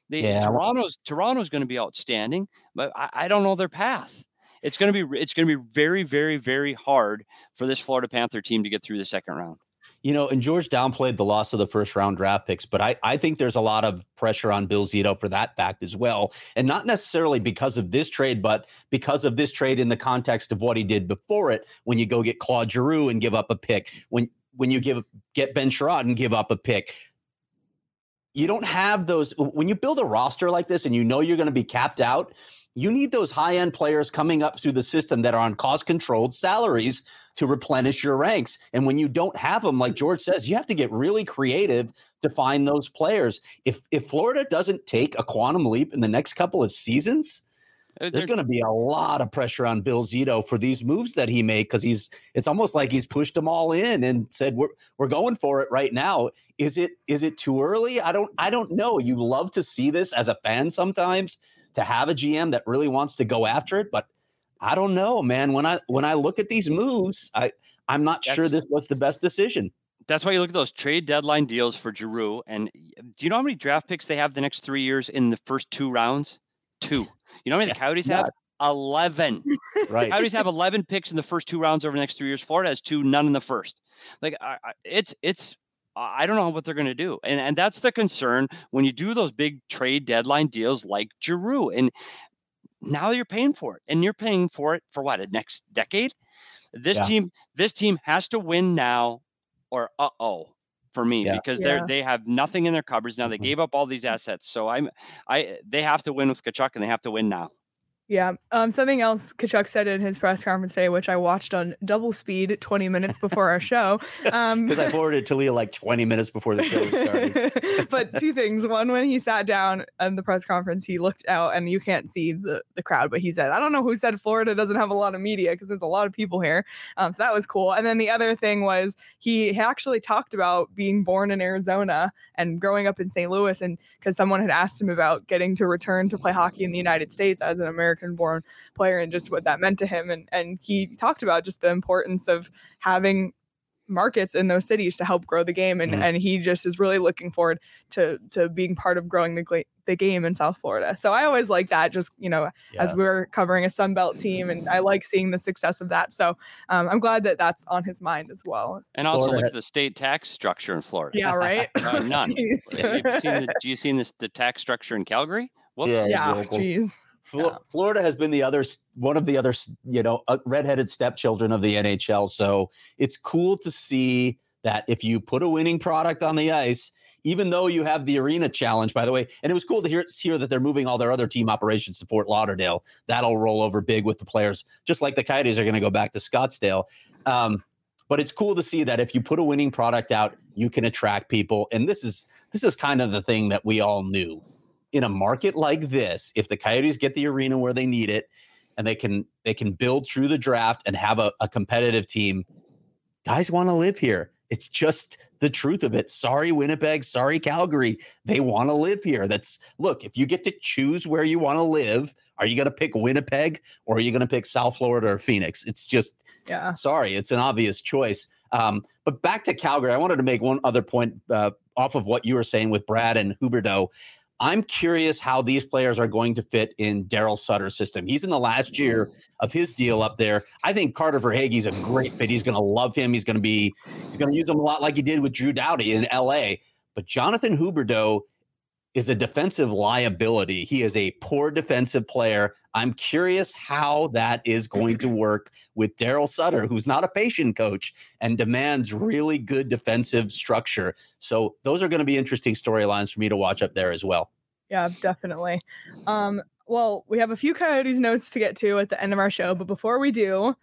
Speaker 4: The, yeah. Toronto's Toronto's going to be outstanding, but I, I don't know their path it's going to be it's going to be very very very hard for this Florida Panther team to get through the second round.
Speaker 2: You know, and George downplayed the loss of the first round draft picks, but I, I think there's a lot of pressure on Bill Zito for that fact as well. And not necessarily because of this trade, but because of this trade in the context of what he did before it, when you go get Claude Giroux and give up a pick, when when you give get Ben Chiarot and give up a pick. You don't have those when you build a roster like this and you know you're going to be capped out you need those high end players coming up through the system that are on cost controlled salaries to replenish your ranks. And when you don't have them, like George says, you have to get really creative to find those players. If if Florida doesn't take a quantum leap in the next couple of seasons,
Speaker 4: Oh,
Speaker 2: there's
Speaker 4: there's-
Speaker 2: going to be a lot of pressure on Bill Zito for these moves that he made because he's it's almost like he's pushed them all in and said we're we're going for it right now. Is it is it too early? I don't I don't know. You love to see this as a fan sometimes to have a GM that really wants to go after it, but I don't know, man. When I when I look at these moves, I I'm not sure this was the best decision.
Speaker 4: That's why you look at those trade deadline deals for Giroux. And do you know how many draft picks they have the next three years in the first two rounds? Two. You know how many the Coyotes have? Eleven. [laughs]
Speaker 2: Right.
Speaker 4: Coyotes have eleven picks in the first two rounds over the next three years. Florida has two, none in the first. Like I, I, it's it's. I I don't know what they're going to do, and and that's the concern when you do those big trade deadline deals like Giroux, and now you're paying for it, and you're paying for it for what? A next decade? This
Speaker 2: Yeah.
Speaker 4: team, this team has to win now, or uh oh, for me
Speaker 2: Yeah.
Speaker 4: because they're they have nothing in their cupboards now. They
Speaker 2: Mhm.
Speaker 4: gave up all these assets, so I'm I they have to win with Tkachuk, and they have to win now.
Speaker 1: Yeah. Um, something else Tkachuk said in his press conference today, which I watched on double speed 20 minutes before our show. [laughs] Um,
Speaker 2: Because I forwarded to Leah like 20 minutes before the show started. [laughs]
Speaker 1: but two things. One, when he sat down at the press conference, he looked out and you can't see the, the crowd, but he said, I don't know who said Florida doesn't have a lot of media because there's a lot of people here. Um, so that was cool. And then the other thing was he actually talked about being born in Arizona and growing up in St. Louis. And because someone had asked him about getting to return to play hockey in the United States as an American born player and just what that meant to him. And, and he talked about just the importance of having markets in those cities to help grow the game and,
Speaker 2: Mhm.
Speaker 1: and he just is really looking forward to to being part of growing the the game in South Florida. So I always like that just you know as
Speaker 2: Yeah.
Speaker 1: we're covering a Sun Belt team and I like seeing the success of that. So um, I'm glad that that's on his mind as well.
Speaker 4: And also
Speaker 2: Florida
Speaker 4: look at the state tax structure in Florida.
Speaker 1: Yeah, right. [laughs]
Speaker 4: Uh, none. [laughs]
Speaker 1: Jeez.
Speaker 4: Have you seen the, do you seen this the tax structure in Calgary? Whoops.
Speaker 2: Yeah.
Speaker 1: yeah,
Speaker 2: local.
Speaker 1: jeez.
Speaker 2: Flo-
Speaker 1: Yeah.
Speaker 2: Florida has been the other one of the other you know uh, redheaded stepchildren of the NHL. So it's cool to see that if you put a winning product on the ice, even though you have the arena challenge, by the way, and it was cool to hear hear that they're moving all their other team operations to Fort Lauderdale. That'll roll over big with the players, just like the Coyotes are going to go back to Scottsdale. Um, but it's cool to see that if you put a winning product out, you can attract people. And this is this is kind of the thing that we all knew in a market like this, if the Coyotes get the arena where they need it and they can they can build through the draft and have a, a competitive team, guys want to live here. It's just the truth of it. Sorry, Winnipeg. Sorry, Calgary. They want to live here. That's look, if you get to choose where you want to live, are you going to pick Winnipeg or are you going to pick South Florida or Phoenix? It's just
Speaker 1: Yeah.
Speaker 2: sorry, it's an obvious choice. Um, but back to Calgary, I wanted to make one other point uh, off of what you were saying with Brad and Huberdeau. I'm curious how these players are going to fit in Daryl Sutter's system. He's in the last year of his deal up there. I think Carter Verhaeghe's a great fit. He's going to love him. He's going to be he's going to use him a lot like he did with Drew Doughty in LA. But Jonathan Huberdeau is a defensive liability. He is a poor defensive player. I'm curious how that is going to work with Daryl Sutter, who's not a patient coach and demands really good defensive structure. So those are going to be interesting storylines for me to watch up there as well.
Speaker 1: Yeah, definitely. Um, well, we have a few Coyotes notes to get to at the end of our show, but before we do,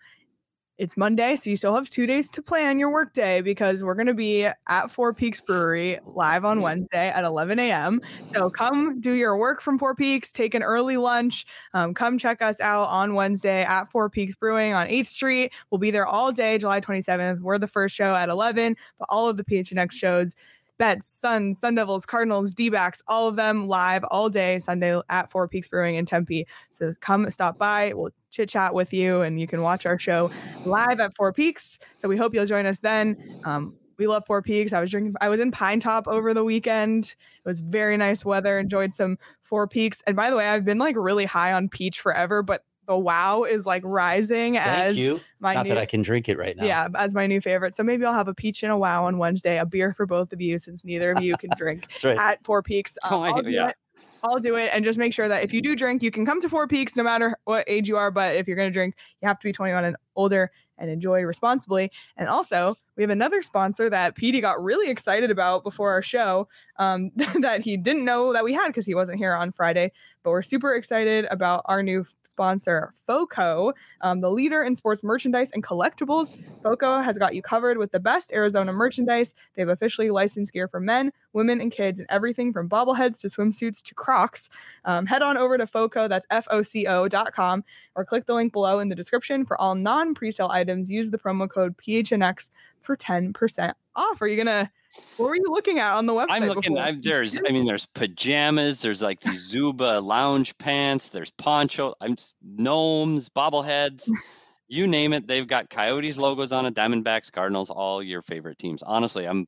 Speaker 1: it's Monday, so you still have two days to plan your workday because we're going to be at Four Peaks Brewery live on Wednesday at 11 a.m. So come do your work from Four Peaks, take an early lunch, um, come check us out on Wednesday at Four Peaks Brewing on 8th Street. We'll be there all day, July 27th. We're the first show at 11, but all of the PHNX shows Bets, Suns, Sun Devils, Cardinals, D backs, all of them live all day Sunday at Four Peaks Brewing in Tempe. So come stop by. We'll chit chat with you and you can watch our show live at Four Peaks. So we hope you'll join us then. Um, we love Four Peaks. I was drinking, I was in Pinetop over the weekend. It was very nice weather. Enjoyed some Four Peaks. And by the way, I've been like really high on peach forever, but the wow is like rising
Speaker 2: Thank
Speaker 1: as
Speaker 2: you.
Speaker 1: my
Speaker 2: Not
Speaker 1: new
Speaker 2: that I can drink it right now.
Speaker 1: yeah, as my new favorite. So maybe I'll have a peach and a wow on Wednesday, a beer for both of you, since neither of you can drink [laughs]
Speaker 2: right.
Speaker 1: at Four Peaks. Um, [laughs]
Speaker 4: Oh, I-
Speaker 1: I'll do
Speaker 4: yeah.
Speaker 1: it. I'll do it, and just make sure that if you do drink, you can come to Four Peaks, no matter what age you are. But if you're going to drink, you have to be 21 and older, and enjoy responsibly. And also, we have another sponsor that Petey got really excited about before our show, um, [laughs] that he didn't know that we had because he wasn't here on Friday. But we're super excited about our new sponsor FOCO, um, the leader in sports merchandise and collectibles. FOCO has got you covered with the best Arizona merchandise. They have officially licensed gear for men, women, and kids, and everything from bobbleheads to swimsuits to Crocs. Um, head on over to FOCO, that's F O C O.com, or click the link below in the description for all non presale items. Use the promo code PHNX for 10% off. Are you going to? What were you looking at on the website?
Speaker 4: I'm looking. I'm, there's. I mean, there's pajamas. There's like these Zuba lounge pants. There's poncho. I'm s- gnomes, bobbleheads. [laughs] You name it. They've got Coyotes logos on it. Diamondbacks, Cardinals, all your favorite teams. Honestly, I'm.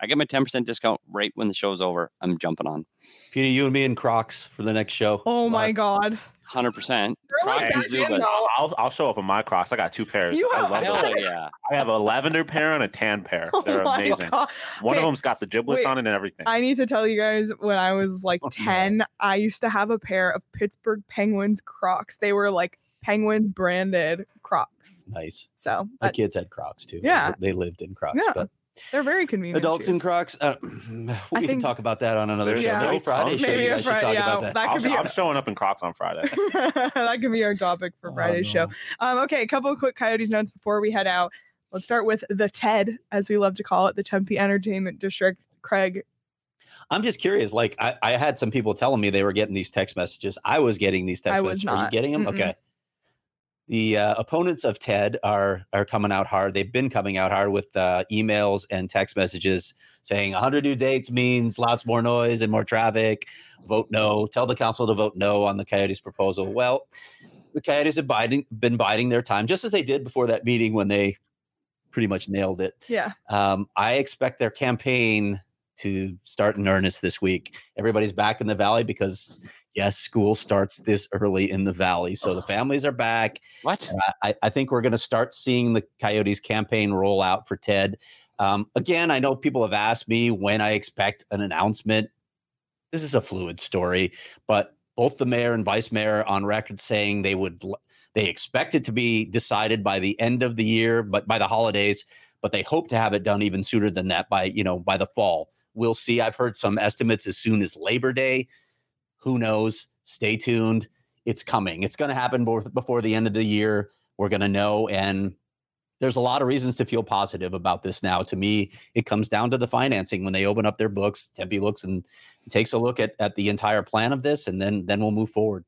Speaker 4: I get my 10% discount right when the show's over. I'm jumping on.
Speaker 2: Peter, you and me in Crocs for the next show.
Speaker 1: Oh my
Speaker 2: Live.
Speaker 1: God.
Speaker 4: 100%.
Speaker 1: Like
Speaker 4: Crocs and
Speaker 1: back in,
Speaker 4: Zubaz.
Speaker 1: though.
Speaker 5: I'll, I'll show up in my Crocs. I got two pairs.
Speaker 1: You
Speaker 5: I love those.
Speaker 4: Yeah.
Speaker 5: I have a lavender pair and a tan pair. [laughs]
Speaker 1: Oh
Speaker 5: They're
Speaker 1: my
Speaker 5: amazing.
Speaker 1: God.
Speaker 5: One of
Speaker 1: Okay,
Speaker 5: them's got the Jibbitz
Speaker 1: wait,
Speaker 5: on it and everything.
Speaker 1: I need to tell you guys when I was like
Speaker 2: Oh, no.
Speaker 1: 10, I used to have a pair of Pittsburgh Penguins Crocs. They were like Penguin branded Crocs.
Speaker 2: Nice.
Speaker 1: So
Speaker 2: My kids had Crocs too. They
Speaker 1: Yeah.
Speaker 2: were- They lived in Crocs.
Speaker 1: Yeah.
Speaker 2: But
Speaker 1: they're very convenient.
Speaker 2: adults in
Speaker 1: shoes.
Speaker 2: Crocs. Uh, [clears throat] we
Speaker 1: I
Speaker 2: can
Speaker 1: think-
Speaker 2: talk about that on another
Speaker 5: There's
Speaker 2: show. Maybe Friday show.
Speaker 1: Maybe
Speaker 2: you
Speaker 1: a
Speaker 2: guys should talk
Speaker 1: yeah,
Speaker 2: about that.
Speaker 1: that
Speaker 5: I'll,
Speaker 1: could be
Speaker 5: I'm showing up in Crocs on Friday. [laughs] [laughs]
Speaker 1: that could be our topic for
Speaker 2: Oh,
Speaker 1: Friday's show. Um, okay, a couple of quick Coyotes notes before we head out. Let's start with the TED, as we love to call it, the Tempe Entertainment District. Craig,
Speaker 2: I'm just curious. Like, I, I had some people telling me they were getting these text messages. I was getting these text
Speaker 1: I was
Speaker 2: messages. Are you getting them?
Speaker 1: Mm-mm.
Speaker 2: Okay. The uh, opponents of TED are are coming out hard. They've been coming out hard with uh, emails and text messages saying 100 new dates means lots more noise and more traffic. Vote no. Tell the council to vote no on the Coyotes proposal. Well, the Coyotes have biding, been biding their time, just as they did before that meeting when they pretty much nailed it.
Speaker 1: yeah,
Speaker 2: Um, I expect their campaign to start in earnest this week. Everybody's back in the valley because yes, school starts this early in the valley, so the families are back.
Speaker 4: What?
Speaker 2: I- I think we're going to start seeing the Coyotes campaign roll out for Ted. Um, again, I know people have asked me when I expect an announcement. This is a fluid story, but both the mayor and vice mayor on record saying they would they expect it to be decided by the end of the year, but by the holidays, but they hope to have it done even sooner than that by you know by the fall. We'll see. I've heard some estimates as soon as Labor Day. Who knows? Stay tuned. It's coming. It's going to happen before the end of the year. We're going to know. And there's a lot of reasons to feel positive about this now. To me, it comes down to the financing. When they open up their books, Tempe looks and takes a look at, at the entire plan of this, and then then we'll move forward.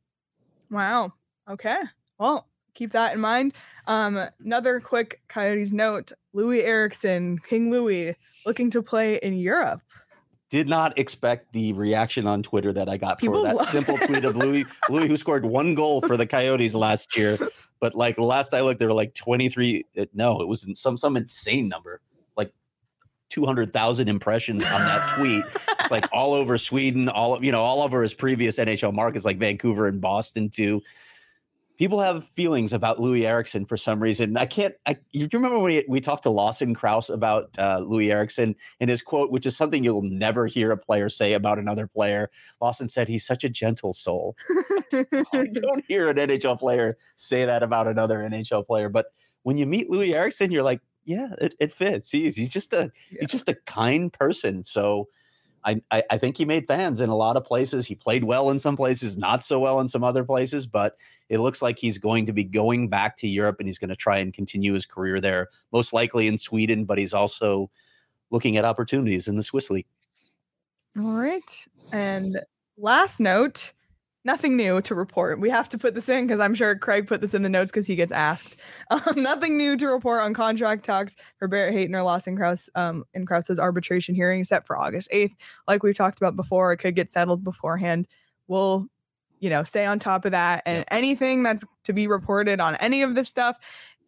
Speaker 1: Wow. Okay. Well, keep that in mind. Um, another quick Coyotes note: Loui Eriksson, King Loui, looking to play in Europe.
Speaker 2: Did not expect the reaction on Twitter that I got
Speaker 1: People
Speaker 2: for that simple tweet of Loui [laughs] Loui who scored one goal for the Coyotes last year. But like last I looked, there were like 23. uh, No, it was some some insane number, like 200,000 impressions on that tweet. it's like [laughs] all over Sweden, all you know, all over his previous NHL markets like Vancouver and Boston too. People have feelings about Loui Eriksson for some reason. I can't. I you remember when we, we talked to Lawson Crouse about uh, Loui Eriksson and his quote, which is something you'll never hear a player say about another player. Lawson said he's such a gentle soul. [laughs] [laughs] I don't hear an NHL player say that about another NHL player, but when you meet Loui Eriksson, you're like, yeah, it, it fits. He's he's just a
Speaker 1: Yeah.
Speaker 2: he's just a kind person. So I, I I think he made fans in a lot of places. He played well in some places, not so well in some other places, but it looks like he's going to be going back to Europe and he's going to try and continue his career there, most likely in Sweden, but he's also looking at opportunities in the Swiss league.
Speaker 1: All right. And last note, nothing new to report. We have to put this in because I'm sure Craig put this in the notes because he gets asked. [laughs] Um, nothing new to report on contract talks for Barrett Hayton or Lawson Crouse um, in Crouse's arbitration hearing set for August 8th. Like we've talked about before, it could get settled beforehand. We'll, you know, stay on top of that. And anything that's to be reported on any of this stuff,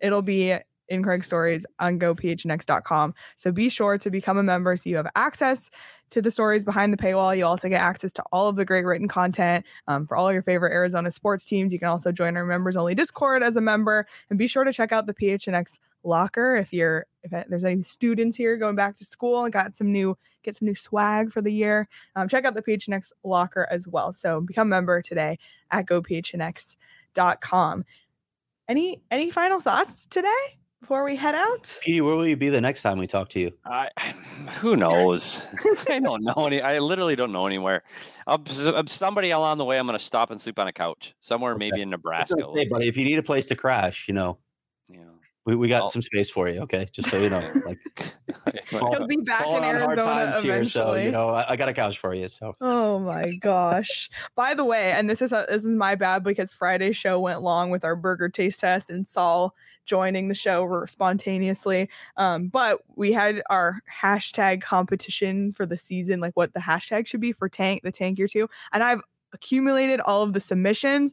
Speaker 1: it'll be in Craig's stories on gophnx.com. So be sure to become a member so you have access to the stories behind the paywall. You also get access to all of the great written content um, for all your favorite Arizona sports teams. You can also join our members only Discord as a member, and be sure to check out the PHNX locker if you're if there's any students here going back to school and got some new get some new swag for the year. Um, check out the PHNX locker as well. So become a member today at gophnx.com. Any any final thoughts today? Before we head out?
Speaker 2: Petey, where will you be the next time we talk to you?
Speaker 4: I, [sighs] who knows? [laughs] I don't know any. I literally don't know anywhere. Um, I'll, um, somebody along the way, I'm going to stop and sleep on a couch somewhere,
Speaker 2: Okay.
Speaker 4: maybe in Nebraska.
Speaker 2: Hey, buddy, if you need a place to crash, you know,
Speaker 4: Yeah.
Speaker 2: we, we got
Speaker 4: Well-
Speaker 2: some space for you. Okay, just so you know, [laughs] like
Speaker 1: He'll be back in
Speaker 2: falling on hard
Speaker 1: Arizona
Speaker 2: times
Speaker 1: eventually.
Speaker 2: here, so you know, I, I got a couch for you. So
Speaker 1: Oh my gosh. By the way, and this is a, this is my bad because Friday's show went long with our burger taste test and Saul joining the show spontaneously. Um, but we had our hashtag competition for the season, like what the hashtag should be for tank the tank year two. And I've accumulated all of the submissions.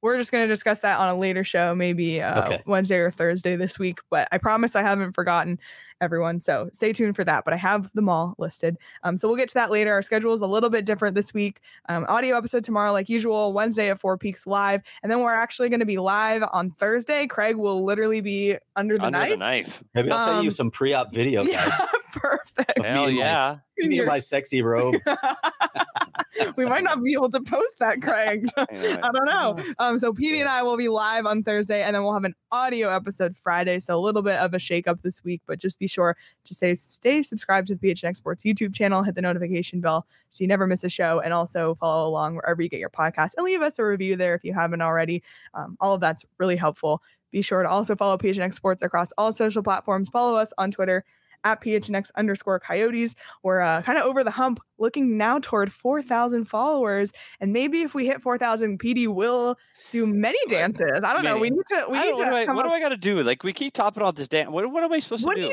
Speaker 1: We're just going to discuss that on a later show, maybe uh,
Speaker 2: Okay.
Speaker 1: Wednesday or Thursday this week. But I promise I haven't forgotten everyone. So stay tuned for that. But I have them all listed. Um, so we'll get to that later. Our schedule is a little bit different this week. Um, audio episode tomorrow, like usual, Wednesday at Four Peaks live, and then we're actually going to be live on Thursday. Craig will literally be under the
Speaker 4: Under
Speaker 1: knife.
Speaker 4: the knife.
Speaker 2: maybe I'll send you
Speaker 1: Um,
Speaker 2: some pre-op video, [laughs] guys.
Speaker 1: Yeah, perfect.
Speaker 4: Hell
Speaker 2: and my-
Speaker 4: yeah.
Speaker 2: Me in
Speaker 1: You're-
Speaker 2: my sexy robe. [laughs]
Speaker 1: we might not be able to post that, Craig. [laughs]
Speaker 4: Anyway.
Speaker 1: I don't know. Um, so Petey and I will be live on Thursday, and then we'll have an audio episode Friday. So a little bit of a shakeup this week, but just be sure to stay stay subscribed to the PHNX Sports YouTube channel, hit the notification bell so you never miss a show, and also follow along wherever you get your podcast and leave us a review there if you haven't already. Um, all of that's really helpful. Be sure to also follow PHNX Sports across all social platforms. Follow us on Twitter at PHNX underscore coyotes. We're uh, kind of over the hump, looking now toward 4,000 followers. And maybe if we hit 4,000, PD will do many dances. I don't know. We need to. We need
Speaker 4: don't,
Speaker 1: to.
Speaker 4: what do I,
Speaker 1: come
Speaker 4: what
Speaker 1: up-
Speaker 4: do I got to do? Like we keep topping about this dance. What, what am I supposed
Speaker 1: what
Speaker 4: to
Speaker 1: do What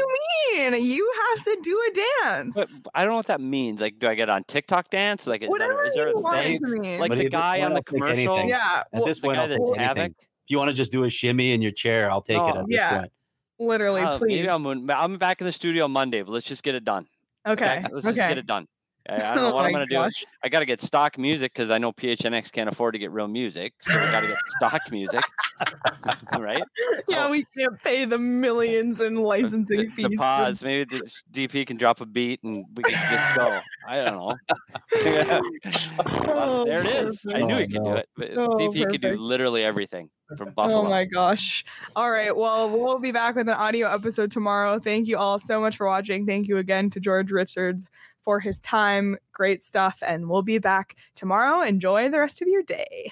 Speaker 4: do?
Speaker 1: you mean? You have to do a dance.
Speaker 4: But I don't know what that means. Like, do I get on TikTok dance? Like, is, that,
Speaker 1: Whatever
Speaker 4: is there
Speaker 1: you
Speaker 4: a
Speaker 1: want
Speaker 4: thing?
Speaker 1: to mean.
Speaker 4: Like
Speaker 2: But
Speaker 4: the guy on the commercial?
Speaker 2: anything.
Speaker 1: yeah,
Speaker 2: At
Speaker 1: well,
Speaker 2: this
Speaker 4: the
Speaker 2: point,
Speaker 4: guy
Speaker 2: I'll take
Speaker 4: that's
Speaker 2: anything.
Speaker 4: Havoc?
Speaker 2: If you want to just do a shimmy in your chair, I'll take it at this
Speaker 1: Yeah.
Speaker 2: point.
Speaker 1: Literally,
Speaker 4: Uh,
Speaker 1: please.
Speaker 4: maybe I'm, I'm back in the studio Monday, but let's just get it done.
Speaker 1: okay.
Speaker 4: Let's
Speaker 1: okay.
Speaker 4: just get it done. I, I don't [laughs] know
Speaker 1: Oh
Speaker 4: what I'm gonna do. I got to get stock music because I know PHNX can't afford to get real music, so we got to get stock music, [laughs] right?
Speaker 1: Yeah,
Speaker 4: So-
Speaker 1: we can't pay the millions in licensing
Speaker 4: The,
Speaker 1: fees.
Speaker 4: the pause. Maybe the DP can drop a beat and we can just go. I don't know. [laughs]
Speaker 1: Oh,
Speaker 4: there it is. I knew
Speaker 2: Oh,
Speaker 4: he could do it. But
Speaker 1: Oh,
Speaker 4: DP could do literally everything from oh Buffalo.
Speaker 1: Oh my gosh. All right. Well, we'll be back with an audio episode tomorrow. Thank you all so much for watching. Thank you again to George Richards for his time. Great stuff. And we'll be back tomorrow. Enjoy the rest of your day.